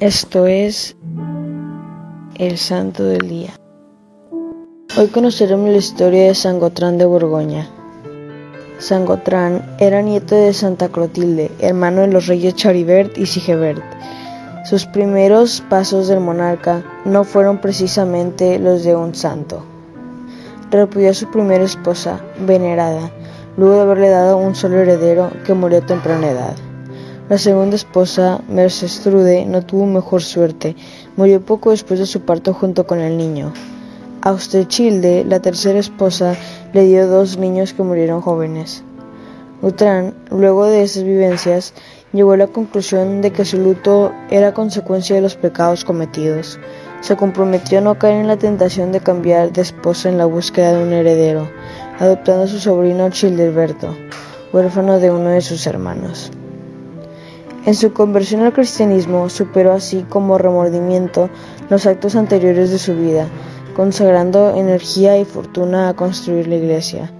Esto es el Santo del Día. Hoy conoceremos la historia de San Gotrán de Borgoña. San Gotrán era nieto de Santa Clotilde, hermano de los reyes Charibert y Sigebert. Sus primeros pasos del monarca no fueron precisamente los de un santo. Repudió a su primera esposa, venerada, luego de haberle dado un solo heredero que murió a temprana edad. La segunda esposa, Mercestrude, no tuvo mejor suerte, murió poco después de su parto junto con el niño. Austrechilde, la tercera esposa, le dio dos niños que murieron jóvenes. Utrán, luego de esas vivencias, llegó a la conclusión de que su luto era consecuencia de los pecados cometidos. Se comprometió a no caer en la tentación de cambiar de esposa en la búsqueda de un heredero, adoptando a su sobrino Childeberto, huérfano de uno de sus hermanos. En su conversión al cristianismo superó así como remordimiento los actos anteriores de su vida, consagrando energía y fortuna a construir la iglesia.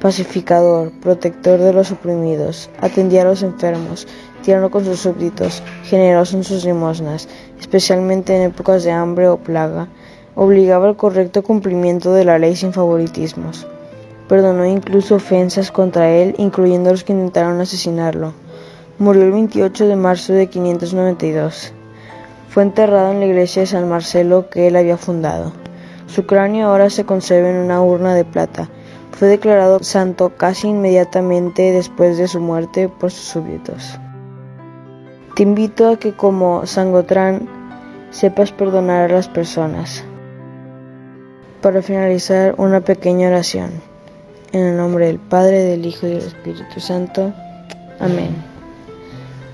Pacificador, protector de los oprimidos, atendía a los enfermos, tierno con sus súbditos, generoso en sus limosnas, especialmente en épocas de hambre o plaga, obligaba al correcto cumplimiento de la ley sin favoritismos. Perdonó incluso ofensas contra él, incluyendo los que intentaron asesinarlo. Murió el 28 de marzo de 592. Fue enterrado en la iglesia de San Marcelo que él había fundado. Su cráneo ahora se conserva en una urna de plata. Fue declarado santo casi inmediatamente después de su muerte por sus súbditos. Te invito a que como San Gotrán sepas perdonar a las personas. Para finalizar, una pequeña oración. En el nombre del Padre, del Hijo y del Espíritu Santo. Amén.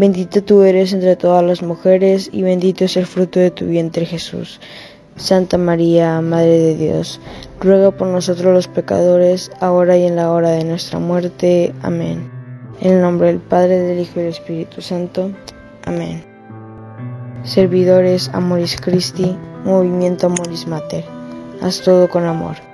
Bendita tú eres entre todas las mujeres y bendito es el fruto de tu vientre Jesús. Santa María, Madre de Dios, ruega por nosotros los pecadores, ahora y en la hora de nuestra muerte. Amén. En el nombre del Padre, del Hijo y del Espíritu Santo. Amén. Servidores Amoris Christi, Movimiento Amoris Mater. Haz todo con amor.